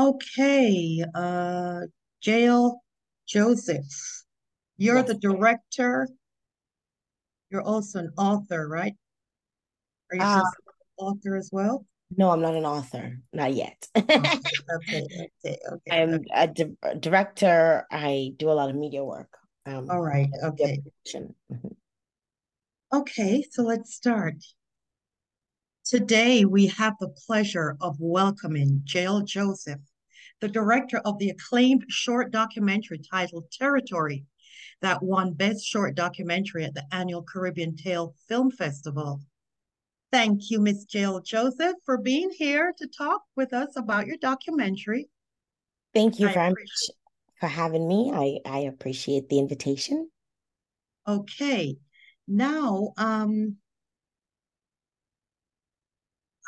Okay, uh, Jael Joseph, you're Yes. the director. You're also an author, right? Are you Uh, an author as well? no, I'm not an author, not yet. Okay, okay, okay, okay, I'm a di- director. I do a lot of media work. Um, All right, okay. Mhm. Okay, so let's start. Today, we have the pleasure of welcoming Jael Joseph, the director of the acclaimed short documentary titled Territory, that won Best Short Documentary at the annual Caribbean Tales Film Festival. Thank you, Miss Jael Joseph, for being here to talk with us about your documentary. Thank you I very much for having me. I I appreciate the invitation. Okay, now um,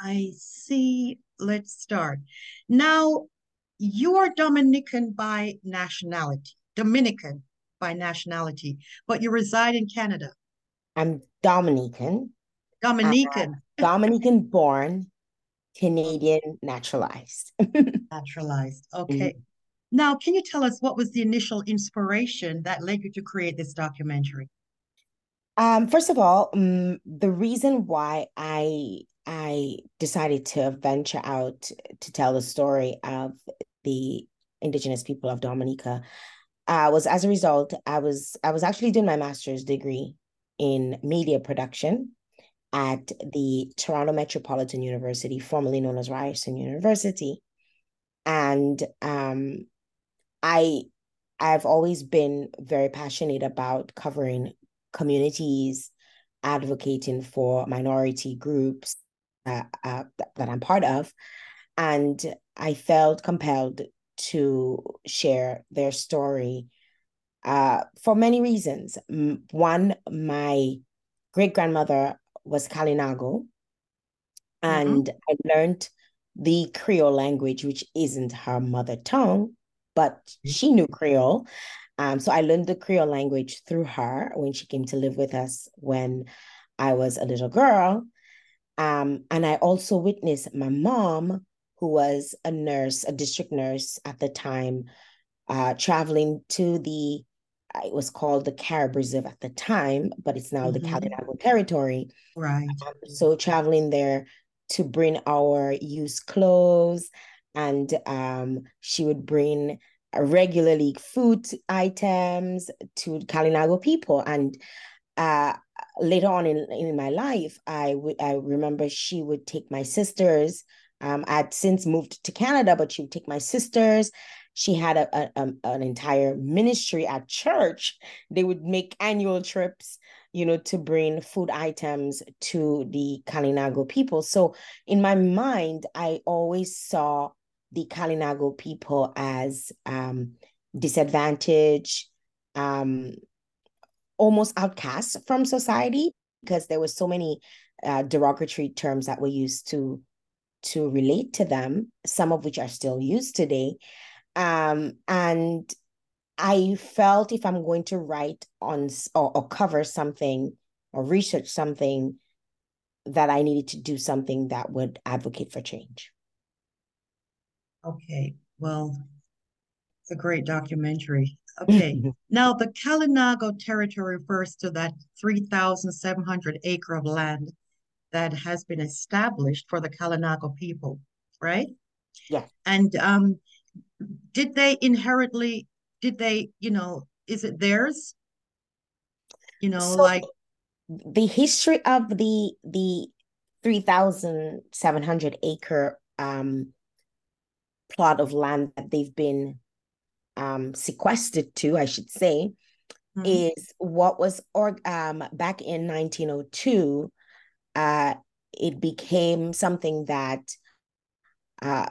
I see. Let's start. Now, you are Dominican by nationality, Dominican by nationality, but you reside in Canada. I'm Dominican, uh, Dominican, Dominican born, Canadian naturalized. naturalized. Mm. Okay. Now, can you tell us what was the initial inspiration that led you to create this documentary? Um, first of all, um, the reason why I I decided to venture out to tell the story of the indigenous people of Dominica uh, was as a result, I was I was actually doing my master's degree in media production at the Toronto Metropolitan University, formerly known as Ryerson University. And um, I I've always been very passionate about covering communities, advocating for minority groups uh, uh, that I'm part of. And I felt compelled to share their story uh, for many reasons. One, my great grandmother was Kalinago, and Mm-hmm. I learned the Creole language, which isn't her mother tongue, but she knew Creole. Um, so I learned the Creole language through her when she came to live with us when I was a little girl. Um, and I also witnessed my mom, who was a nurse, a district nurse at the time, uh, traveling to the, it was called the Carib Reserve at the time, but it's now the Mm-hmm. Kalinago territory. Right. Um, so traveling there to bring our used clothes, and um, she would bring uh, regularly food items to Kalinago people. And uh, later on in, in my life, I would I remember she would take my sisters. Um, I'd since moved to Canada, but she would take my sisters. She had a, a, a, an entire ministry at church. They would make annual trips, you know, to bring food items to the Kalinago people. So in my mind, I always saw the Kalinago people as um, disadvantaged, um, almost outcasts from society because there were so many uh, derogatory terms that were used to to relate to them, some of which are still used today. Um, and I felt if I'm going to write on or, or cover something or research something, that I needed to do something that would advocate for change. Okay. Well, it's a great documentary. Okay. Now, the Kalinago territory refers to that 3,700 acre of land that has been established for the Kalinago people, right? Yeah. And um, did they inherently, did they, you know, is it theirs? You know, So like, the history of the the 3,700 acre um, plot of land that they've been um, sequestered to, I should say, mhm, is what was or um, back in 1902. Uh, it became something that uh,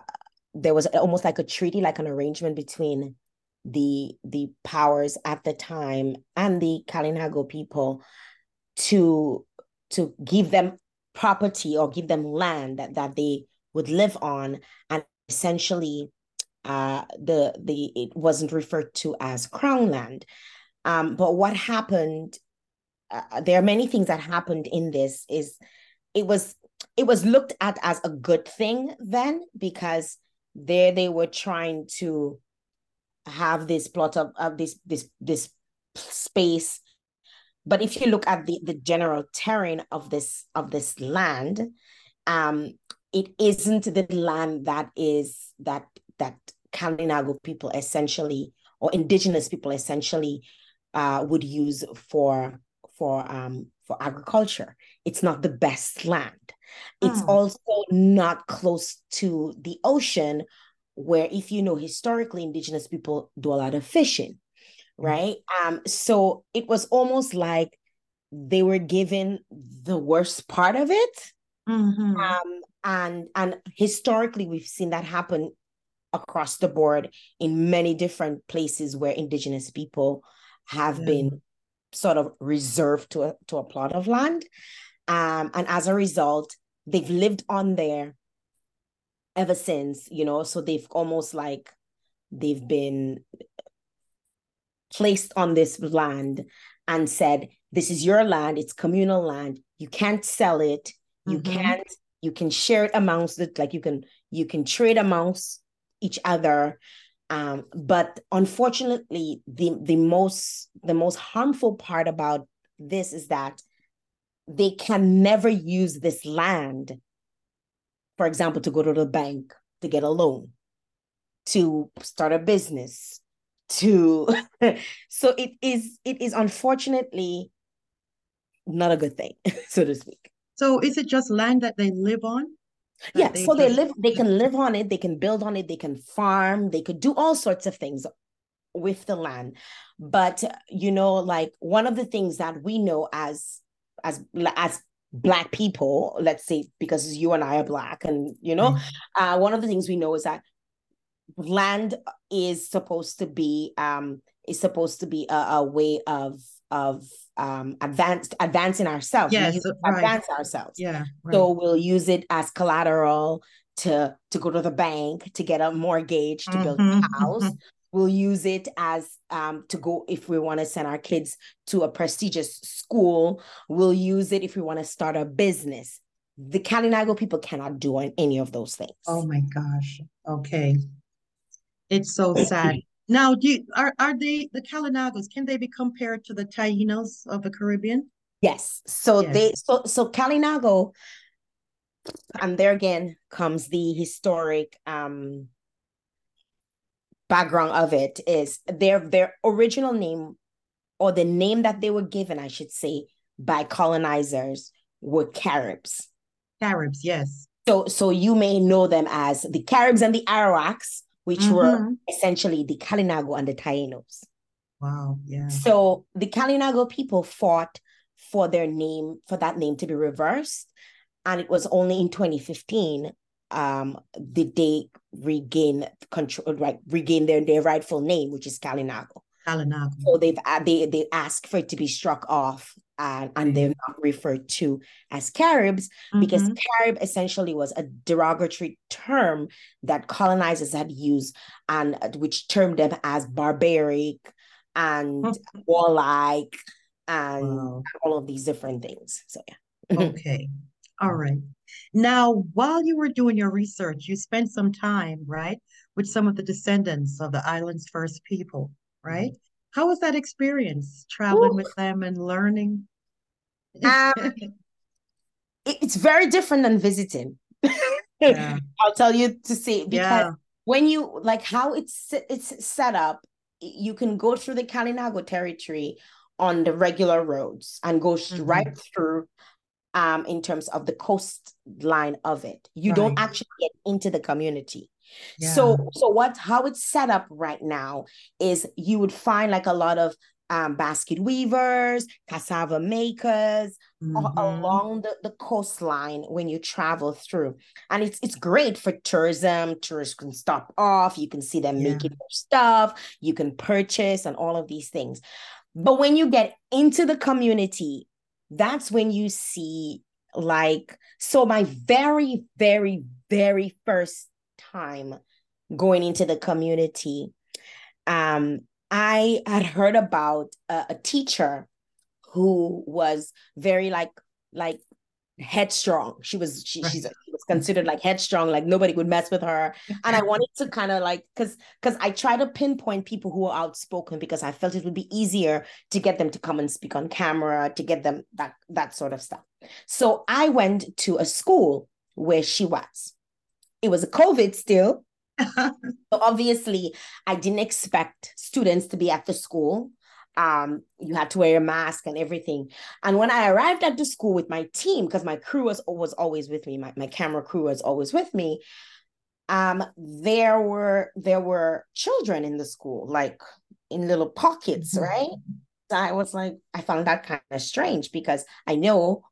there was almost like a treaty, like an arrangement between the the powers at the time and the Kalinago people to to give them property or give them land that, that they would live on. And essentially uh the the it wasn't referred to as crown land. Um but what happened uh, there are many things that happened in this is it was it was looked at as a good thing then because there they were trying to have this plot of, of this this this space. But if you look at the the general terrain of this of this land um it isn't the land that is that that Kalinago people essentially or indigenous people essentially uh, would use for for um for agriculture. It's not the best land. It's mm. also not close to the ocean, where if you know historically indigenous people do a lot of fishing, hmm. right? Um, so it was almost like they were given the worst part of it. Mm-hmm. Um, and and historically we've seen that happen across the board in many different places where indigenous people have yeah. been sort of reserved to a, to a plot of land. Um, and as a result they've lived on there ever since you know so they've almost like they've been placed on this land and said this is your land. It's communal land. You can't sell it. You mm-hmm. can't you can share it amongst it like you can you can trade amongst each other um, but unfortunately the the most the most harmful part about this is that they can never use this land for example to go to the bank to get a loan to start a business to so it is it is unfortunately not a good thing so to speak so is it just land that they live on? Yeah, they so just... they live, they can live on it, they can build on it, they can farm, they could do all sorts of things with the land. But you know, like one of the things that we know as as as black people, let's say because you and I are black, and you know, mm-hmm. uh, one of the things we know is that land is supposed to be um is supposed to be a, a way of of um advanced advancing ourselves yes right. advance ourselves yeah right. so we'll use it as collateral to to go to the bank to get a mortgage to mm-hmm. build a mm-hmm, house mm-hmm. we'll use it as um to go if we want to send our kids to a prestigious school we'll use it if we want to start a business the Kalinago people cannot do any of those things oh my gosh okay it's so sad now, do you, are are they the Kalinagos? Can they be compared to the Tainos of the Caribbean? Yes. So yes. they so so Kalinago, and there again comes the historic um background of it is their their original name or the name that they were given, I should say, by colonizers were Caribs. Caribs, yes. So so you may know them as the Caribs and the Arawaks which mm-hmm. were essentially the Kalinago and the Tainos. Wow, yeah. So the Kalinago people fought for their name, for that name to be reversed. And it was only in 2015 um, did they regain control, right, regain their, their rightful name, which is Kalinago. Kalinago. So they've they they asked for it to be struck off and, and they're not referred to as Caribs mm-hmm. because Carib essentially was a derogatory term that colonizers had used and uh, which termed them as barbaric and mm-hmm. warlike and wow. all of these different things. So yeah. okay. All right. Now, while you were doing your research, you spent some time, right, with some of the descendants of the island's first people, right? Mm-hmm. How was that experience traveling Ooh. with them and learning? Um, it's very different than visiting. Yeah. I'll tell you to see because yeah. when you like how it's it's set up, you can go through the Kalinago territory on the regular roads and go mm-hmm. right through um in terms of the coastline of it. You right. don't actually get into the community. Yeah. So so what how it's set up right now is you would find like a lot of um, basket weavers, cassava makers mm-hmm. along the, the coastline when you travel through. And it's it's great for tourism. Tourists can stop off, you can see them yeah. making their stuff, you can purchase and all of these things. But when you get into the community, that's when you see like so my very very very first time going into the community um I had heard about a, a teacher who was very like like headstrong. She was she, she's she was considered like headstrong, like nobody would mess with her. And I wanted to kind of like because because I try to pinpoint people who are outspoken because I felt it would be easier to get them to come and speak on camera, to get them that that sort of stuff. So I went to a school where she was. It was a COVID still. So obviously I didn't expect students to be at the school. Um you had to wear a mask and everything. And when i arrived at the school with my team because my crew was, was always with me my, my camera crew was always with me um there were there were children in the school like in little pockets mm-hmm. right? So i was like i found that kind of strange because i know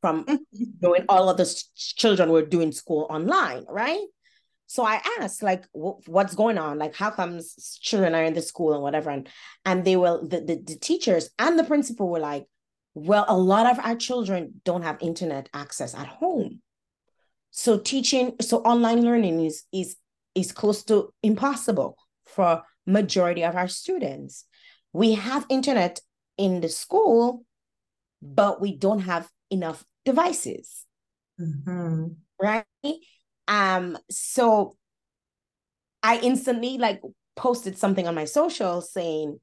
from knowing all of the children were doing school online right so I asked, like, what's going on? Like, how comes children are in the school and whatever? And and they will the, the, the teachers and the principal were like, well, a lot of our children don't have internet access at home. So teaching, so online learning is is is close to impossible for majority of our students. We have internet in the school, but we don't have enough devices. Mm-hmm. Right um, so I instantly like posted something on my social saying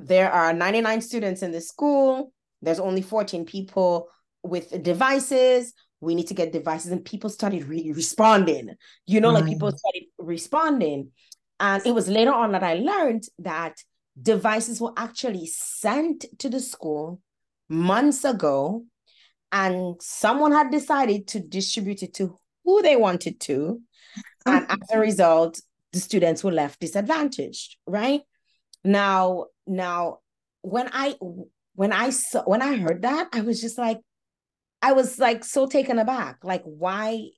there are 99 students in the school. There's only 14 people with devices. We need to get devices. And people started really responding. You know, right. like people started responding. And it was later on that I learned that devices were actually sent to the school months ago and someone had decided to distribute it to who they wanted to. And as a result, the students were left disadvantaged, right? Now, now when I when I saw when I heard that, I was just like, I was like so taken aback. Like, why,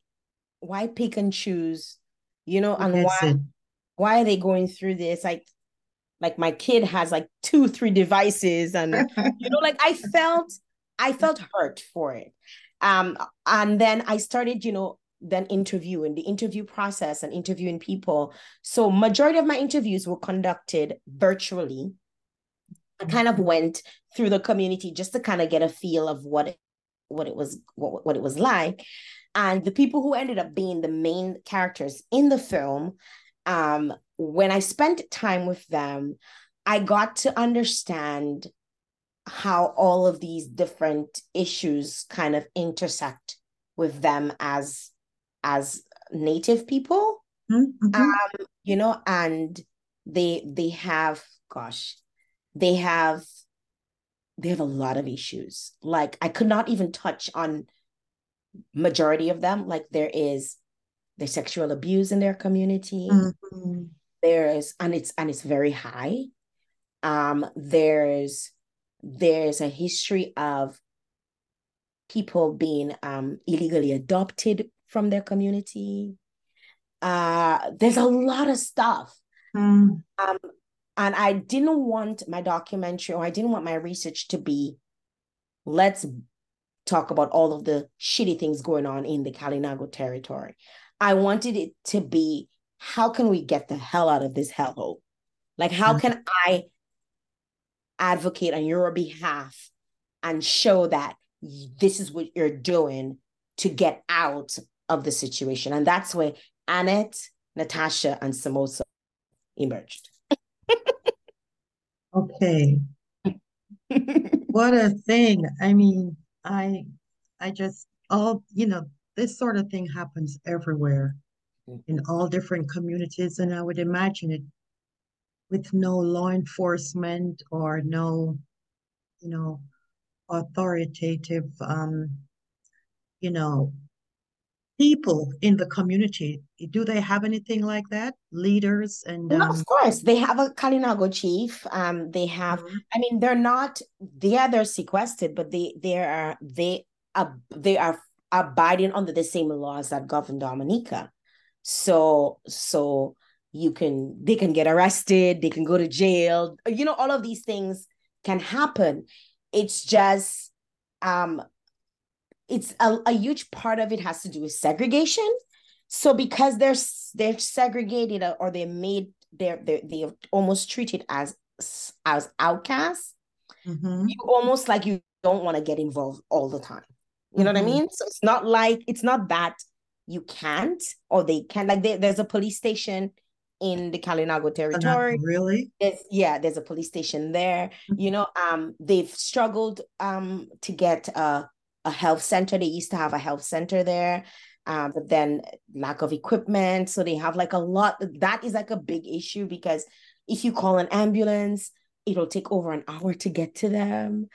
why pick and choose, you know, and why why are they going through this? Like, like my kid has like two, three devices, and you know, like I felt I felt hurt for it. Um, and then I started, you know, then interviewing the interview process and interviewing people. So majority of my interviews were conducted virtually. I kind of went through the community just to kind of get a feel of what it, what it was what, what it was like. And the people who ended up being the main characters in the film, um, when I spent time with them, I got to understand how all of these different issues kind of intersect with them as as native people. Mm-hmm. um you know and they they have gosh they have they have a lot of issues. Like i could not even touch on majority of them. Like there is there's sexual abuse in their community. Mm-hmm. there is and it's and it's very high. Um there's there's a history of people being um, illegally adopted from their community. Uh, there's a lot of stuff. Mm. Um, and I didn't want my documentary or I didn't want my research to be let's talk about all of the shitty things going on in the Kalinago territory. I wanted it to be how can we get the hell out of this hellhole? Like, how mm. can I advocate on your behalf and show that this is what you're doing to get out of the situation. And that's where Annette, Natasha, and Samosa emerged. okay. what a thing. I mean, I I just all, you know, this sort of thing happens everywhere mm-hmm. in all different communities. And I would imagine it with no law enforcement or no, you know, authoritative, um, you know, people in the community. Do they have anything like that? Leaders and um... of course they have a Kalinago chief. Um, they have. Mm-hmm. I mean, they're not. They are they're sequestered, but they they are they are they are abiding under the same laws that govern Dominica. So so you can they can get arrested they can go to jail you know all of these things can happen it's just um it's a, a huge part of it has to do with segregation so because they're they're segregated or they're made they're they're, they're almost treated as as outcasts mm-hmm. you almost like you don't want to get involved all the time. You know mm-hmm. what I mm-hmm. mean? So it's not like it's not that you can't or they can't. like they, there's a police station in the Kalinago territory. really? There's, yeah, there's a police station there. Mm-hmm. You know, um, they've struggled um to get a, a health center. They used to have a health center there, um, but then lack of equipment. So they have like a lot. That is like a big issue because if you call an ambulance, it'll take over an hour to get to them.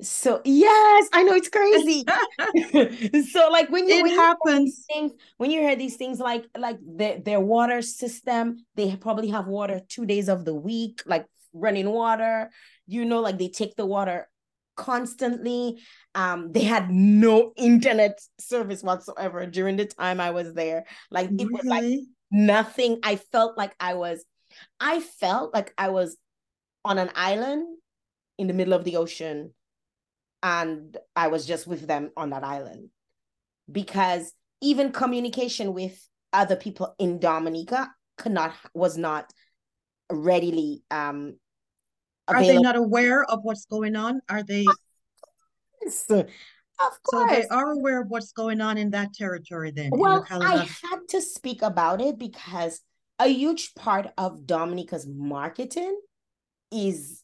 So yes, I know it's crazy. so like when you it when happens you things, when you hear these things like like their their water system, they probably have water two days of the week, like running water. You know, like they take the water constantly. Um, they had no internet service whatsoever during the time I was there. Like it was like nothing. I felt like I was, I felt like I was on an island in the middle of the ocean and I was just with them on that island because even communication with other people in Dominica could not was not readily um are they not aware of what's going on are they yes, of course. so they are aware of what's going on in that territory then well i had to speak about it because a huge part of dominica's marketing is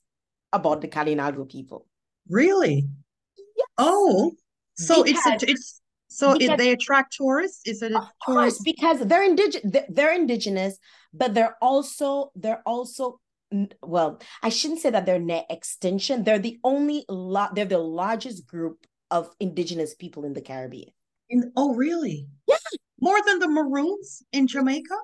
about the Kalinago people really Oh, so because, it's a, it's so because, they attract tourists. Is it a of tourist? because they're indigenous. They're indigenous, but they're also they're also well. I shouldn't say that they're net extinction. They're the only lot. They're the largest group of indigenous people in the Caribbean. In, oh, really? Yeah, more than the Maroons in Jamaica.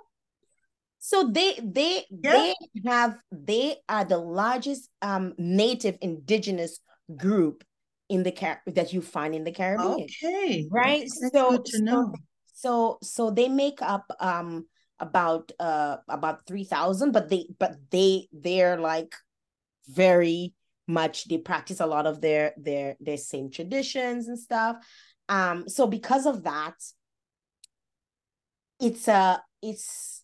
So they they yeah. they have they are the largest um native indigenous group in the car that you find in the Caribbean. Okay. Right. So know. So so they make up um about uh about 3000 but they but they they're like very much they practice a lot of their their their same traditions and stuff um so because of that it's uh it's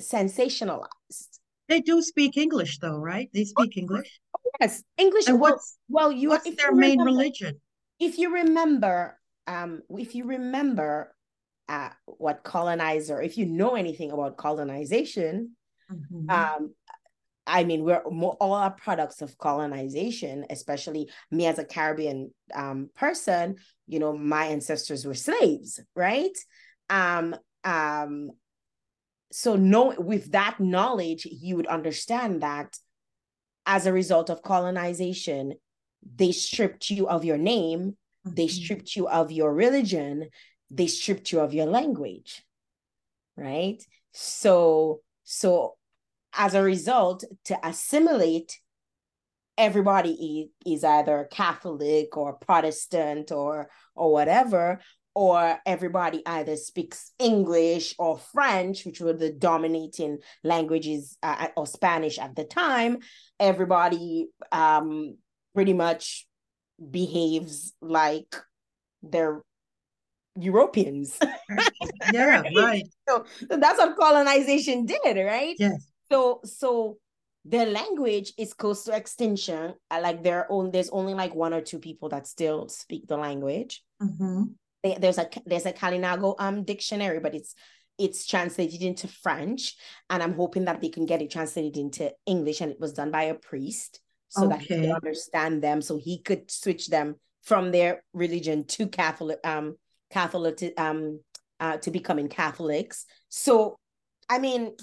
sensationalized they do speak english though right they speak english Yes, English. And what's well, you what's their you main remember, religion? If you remember, um, if you remember, uh, what colonizer, if you know anything about colonization, mm-hmm. um, I mean, we're more, all our products of colonization, especially me as a Caribbean um, person, you know, my ancestors were slaves, right? Um, um, so no, with that knowledge, you would understand that as a result of colonization, they stripped you of your name, mm-hmm. they stripped you of your religion, they stripped you of your language. Right? So, so as a result, to assimilate, everybody is either Catholic or Protestant or or whatever, or everybody either speaks English or French, which were the dominating languages, uh, or Spanish at the time. Everybody um, pretty much behaves like they're Europeans. yeah, right. So, so that's what colonization did, right? Yes. So so their language is close to extinction. Like there own there's only like one or two people that still speak the language. Mm-hmm there's a there's a Kalinago um dictionary, but it's it's translated into French, and I'm hoping that they can get it translated into English, and it was done by a priest so okay. that he could understand them, so he could switch them from their religion to Catholic um Catholic um uh, to becoming Catholics. So, I mean,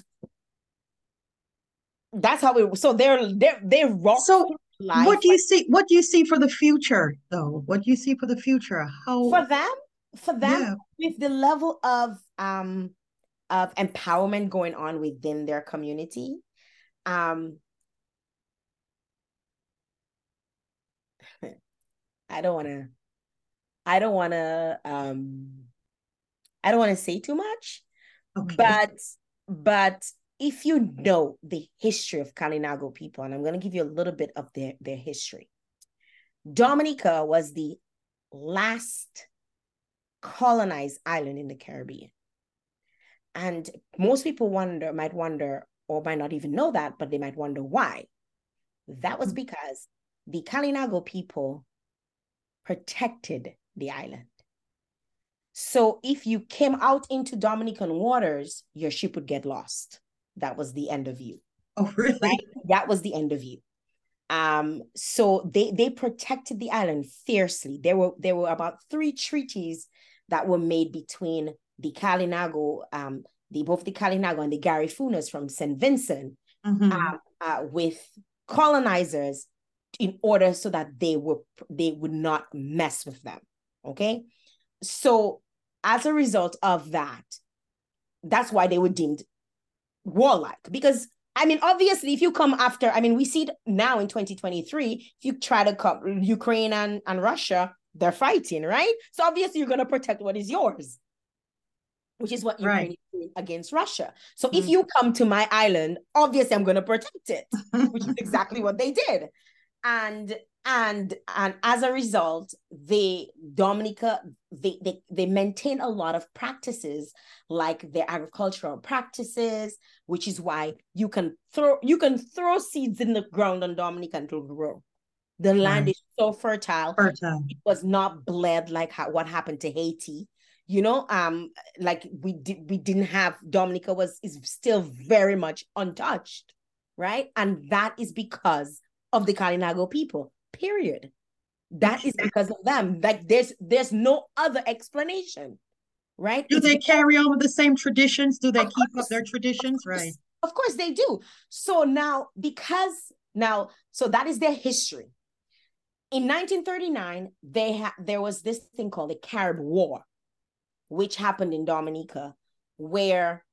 that's how it. So they're they're they're rock. So what do you see? What do you see for the future, though? What do you see for the future? How for them? for them yeah. with the level of um of empowerment going on within their community um i don't want to i don't want to um i don't want to say too much okay. but but if you know the history of Kalinago people, and I'm going to give you a little bit of their, their history. Dominica was the last colonized island in the Caribbean. And most people wonder, might wonder, or might not even know that, but they might wonder why. That was mm. because the Kalinago people protected the island. So if you came out into Dominican waters, your ship would get lost. That was the end of you. Oh, really? Right? That was the end of you. Um, so they they protected the island fiercely. There were there were about three treaties that were made between the Kalinago, um, the both the Kalinago and the Garifunas from St. Vincent, mm-hmm. uh, uh, with colonizers in order so that they were they would not mess with them. Okay, so as a result of that, that's why they were deemed warlike because I mean, obviously, if you come after, I mean, we see it now in 2023, if you try to come, Ukraine and, and Russia, they're fighting, right? So obviously, you're going to protect what is yours, which is what Ukraine right. is doing against Russia. So mm-hmm. if you come to my island, obviously, I'm going to protect it, which is exactly what they did. And and and as a result they dominica they, they they maintain a lot of practices like their agricultural practices which is why you can throw you can throw seeds in the ground on dominica and it'll grow. The land is so fertile. Fertile. It was not bled like how, what happened to haiti. You know um like we did we didn't have dominica was is still very much untouched right? And that is because of the kalinago people period. That is because of them. Like there's there's no other explanation right? Do they carry on with the same traditions? Do they keep course. up their traditions? Of right. of course they do. So now because now so that is their history. In 1939 they had there was this thing called the carib war which happened in dominica where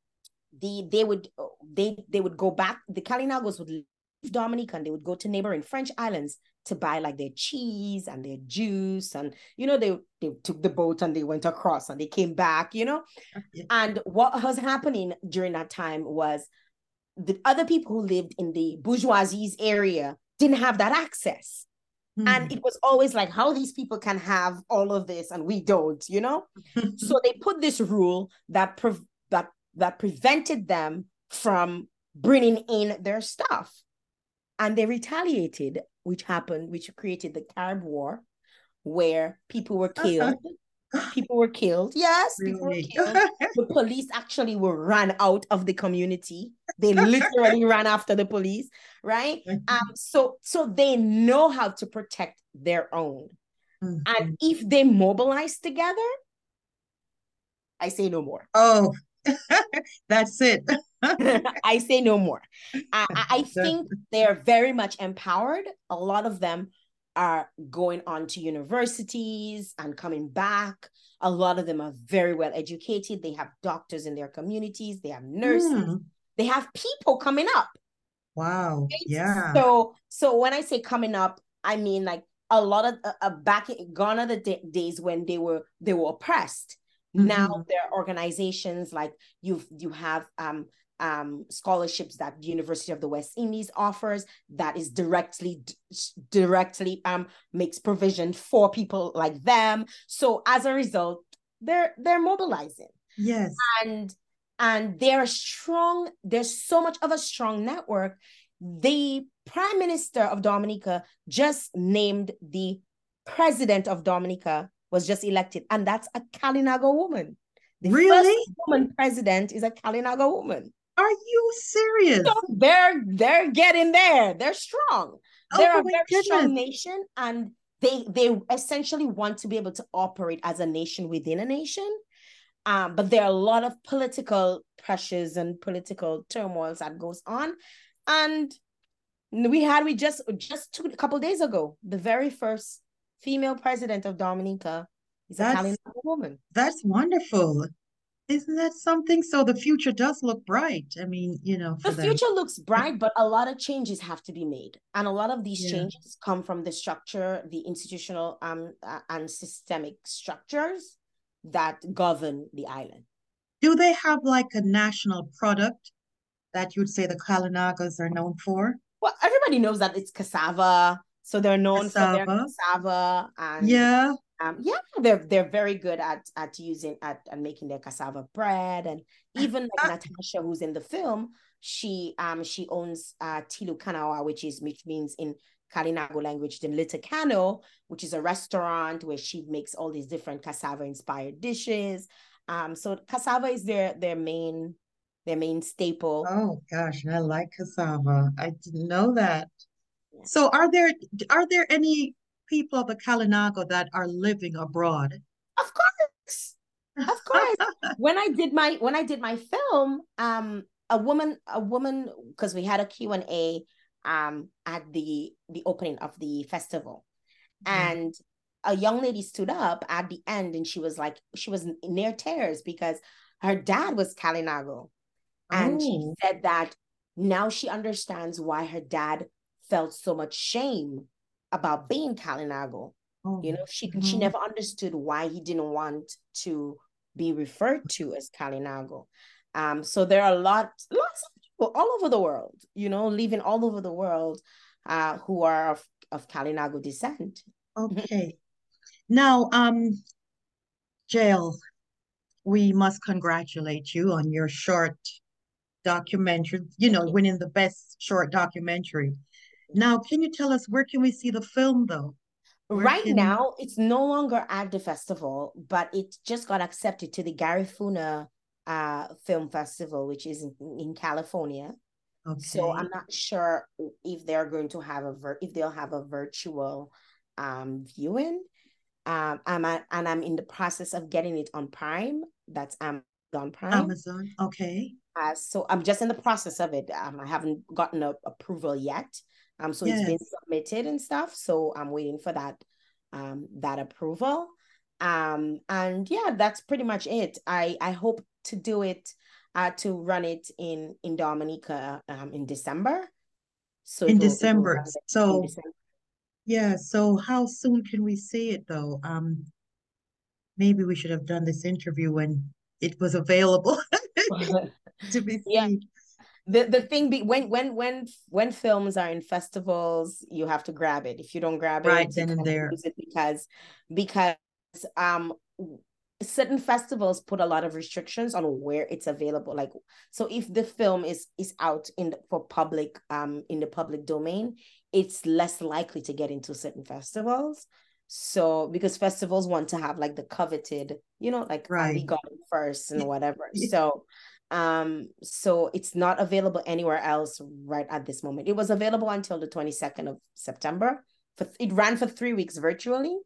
the they would they they would go back the kalinagos would leave dominica and they would go to neighboring french islands to buy like their cheese and their juice and you know they they took the boat and they went across and they came back you know? And what was happening during that time was the other people who lived in the bourgeoisie's area didn't have that access. Mm. and it was always like how these people can have all of this and we don't you know? So they put this rule that pre- that that prevented them from bringing in their stuff and they retaliated which happened, which created the Carib War, where people were killed. people were killed. Yes, really? people were killed. the police actually were ran out of the community. They literally ran after the police, right? Um, so so they know how to protect their own. Mm-hmm. And if they mobilize together, I say no more. Oh, that's it. I say no more. I, I think they're very much empowered. A lot of them are going on to universities and coming back. A lot of them are very well educated. They have doctors in their communities, they have nurses, mm. they have people coming up. Wow. Yeah. So so when I say coming up, I mean like a lot of uh, uh back gone are the d- days when they were they were oppressed. Mm-hmm. Now there are organizations like you've you have um um, scholarships that the University of the West Indies offers that is directly directly um, makes provision for people like them. So as a result, they're they're mobilizing. Yes. And and they're strong, there's so much of a strong network. The Prime Minister of Dominica just named the president of Dominica was just elected, and that's a Kalinago woman. The really? first woman president is a Kalinago woman. Are you serious? So they're they're getting there. They're strong. Oh, they're a very goodness. strong nation, and they they essentially want to be able to operate as a nation within a nation. Um, but there are a lot of political pressures and political turmoils that goes on, and we had we just just two, a couple days ago the very first female president of Dominica is that's, Italian woman. That's wonderful. Isn't that something? So the future does look bright. I mean, you know, the them. future looks bright, but a lot of changes have to be made, and a lot of these yeah. changes come from the structure, the institutional um uh, and systemic structures that govern the island. Do they have like a national product that you'd say the Kalinagos are known for? Well, everybody knows that it's cassava, so they're known cassava. for their cassava and yeah um, yeah, they're they're very good at at using at, at making their cassava bread, and even like Natasha, who's in the film, she um she owns uh Tilu Kanawa, which is which means in Kalinago language, the Litakano, which is a restaurant where she makes all these different cassava inspired dishes. Um, so cassava is their their main their main staple. Oh gosh, I like cassava. I didn't know that. So are there are there any people of the Kalinago that are living abroad? Of course. Of course. when I did my when I did my film, um a woman a woman because we had a Q&A um at the the opening of the festival. Mm-hmm. And a young lady stood up at the end and she was like she was near tears because her dad was Kalinago. And oh. she said that now she understands why her dad felt so much shame about being Kalinago. Oh. You know, she mm-hmm. she never understood why he didn't want to be referred to as Kalinago. Um, so there are a lot, lots of people all over the world, you know, living all over the world, uh, who are of, of Kalinago descent. Okay. now, um, Jael, we must congratulate you on your short documentary, you know, winning the best short documentary. Now, can you tell us where can we see the film though? Where right can... now, it's no longer at the festival, but it just got accepted to the Garifuna uh, Film Festival, which is in, in California. Okay. So I'm not sure if they're going to have a ver- if they'll have a virtual um, viewing. Um, I'm at, and I'm in the process of getting it on Prime. That's Amazon Prime. Amazon, okay. Uh, so I'm just in the process of it. Um, I haven't gotten a approval yet. Um, so yes. it's been submitted and stuff. So I'm waiting for that um that approval. Um, and yeah, that's pretty much it. I I hope to do it uh to run it in in Dominica um in December. So in December. so in December. yeah, so how soon can we see it though? Um maybe we should have done this interview when it was available. to be yeah. The the thing be when when when when films are in festivals, you have to grab it. If you don't grab it, right then and there, because because um certain festivals put a lot of restrictions on where it's available. Like so if the film is is out in the, for public um in the public domain it's less likely to get into certain festivals. So because festivals want to have like the coveted you know like right. we got it first and whatever. So um so it's not available anywhere else right at this moment. It was available until the 22nd of september. For it ran for three weeks virtually.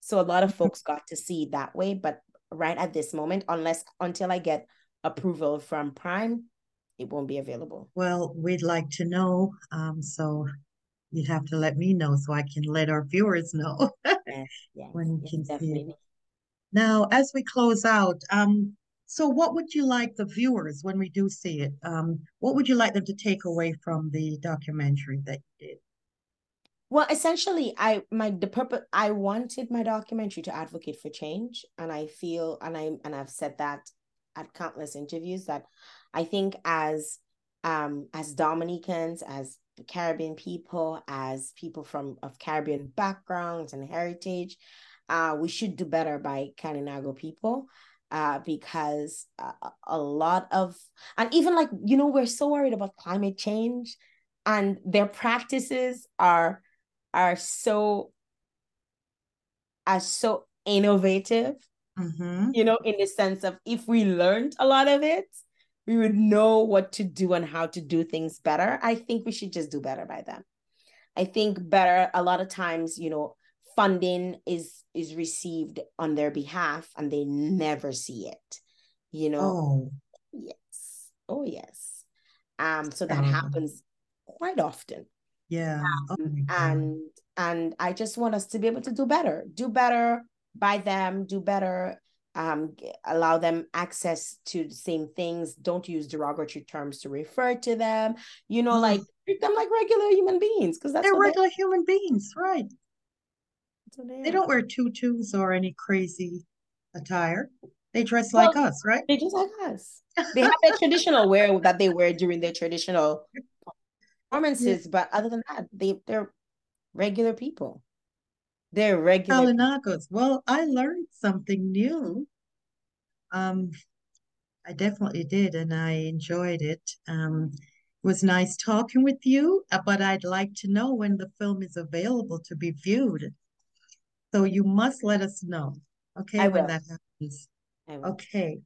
So a lot of folks got to see that way but right at this moment unless until i get approval from prime it won't be available. Well we'd like to know um so you'd have to let me know so i can let our viewers know. Yes, yes, when we yes, can definitely. see it. now as we close out um so, what would you like the viewers when we do see it? Um, what would you like them to take away from the documentary that you did? Well, essentially, I my the purpose I wanted my documentary to advocate for change, and I feel and I and I've said that at countless interviews that I think as um as Dominicans, as Caribbean people, as people from of Caribbean backgrounds and heritage, uh, we should do better by Kalinago people uh, because uh, a lot of, and even like, you know, we're so worried about climate change and their practices are, are so, are so innovative, mm-hmm. you know, in the sense of if we learned a lot of it, we would know what to do and how to do things better. I think we should just do better by them. I think better a lot of times, you know, funding is is received on their behalf and they never see it you know? Oh. yes. Oh yes. Um so that happens quite often. Yeah. Um, oh and and i just want us to be able to do better do better by them do better um allow them access to the same things. Don't use derogatory terms to refer to them. You know oh. like treat them like regular human beings because that's they're regular they human beings right they don't wear tutus or any crazy attire. They dress well, like us, right? They dress like us. They have their traditional wear that they wear during their traditional performances, yeah. but other than that, they they're regular people. They're regular. Well, I learned something new. Um, I definitely did, and I enjoyed it. Um, was nice talking with you, but I'd like to know when the film is available to be viewed. So you must let us know, okay, I when will. that happens. Okay.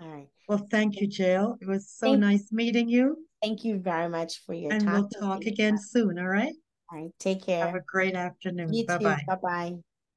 All right. Well, thank you, Jill. It was so Thank- nice meeting you, Thank you very much for your and time. we'll talk again soon, all right? All right. Take care. Have a great afternoon. You too. Bye-bye. Bye bye.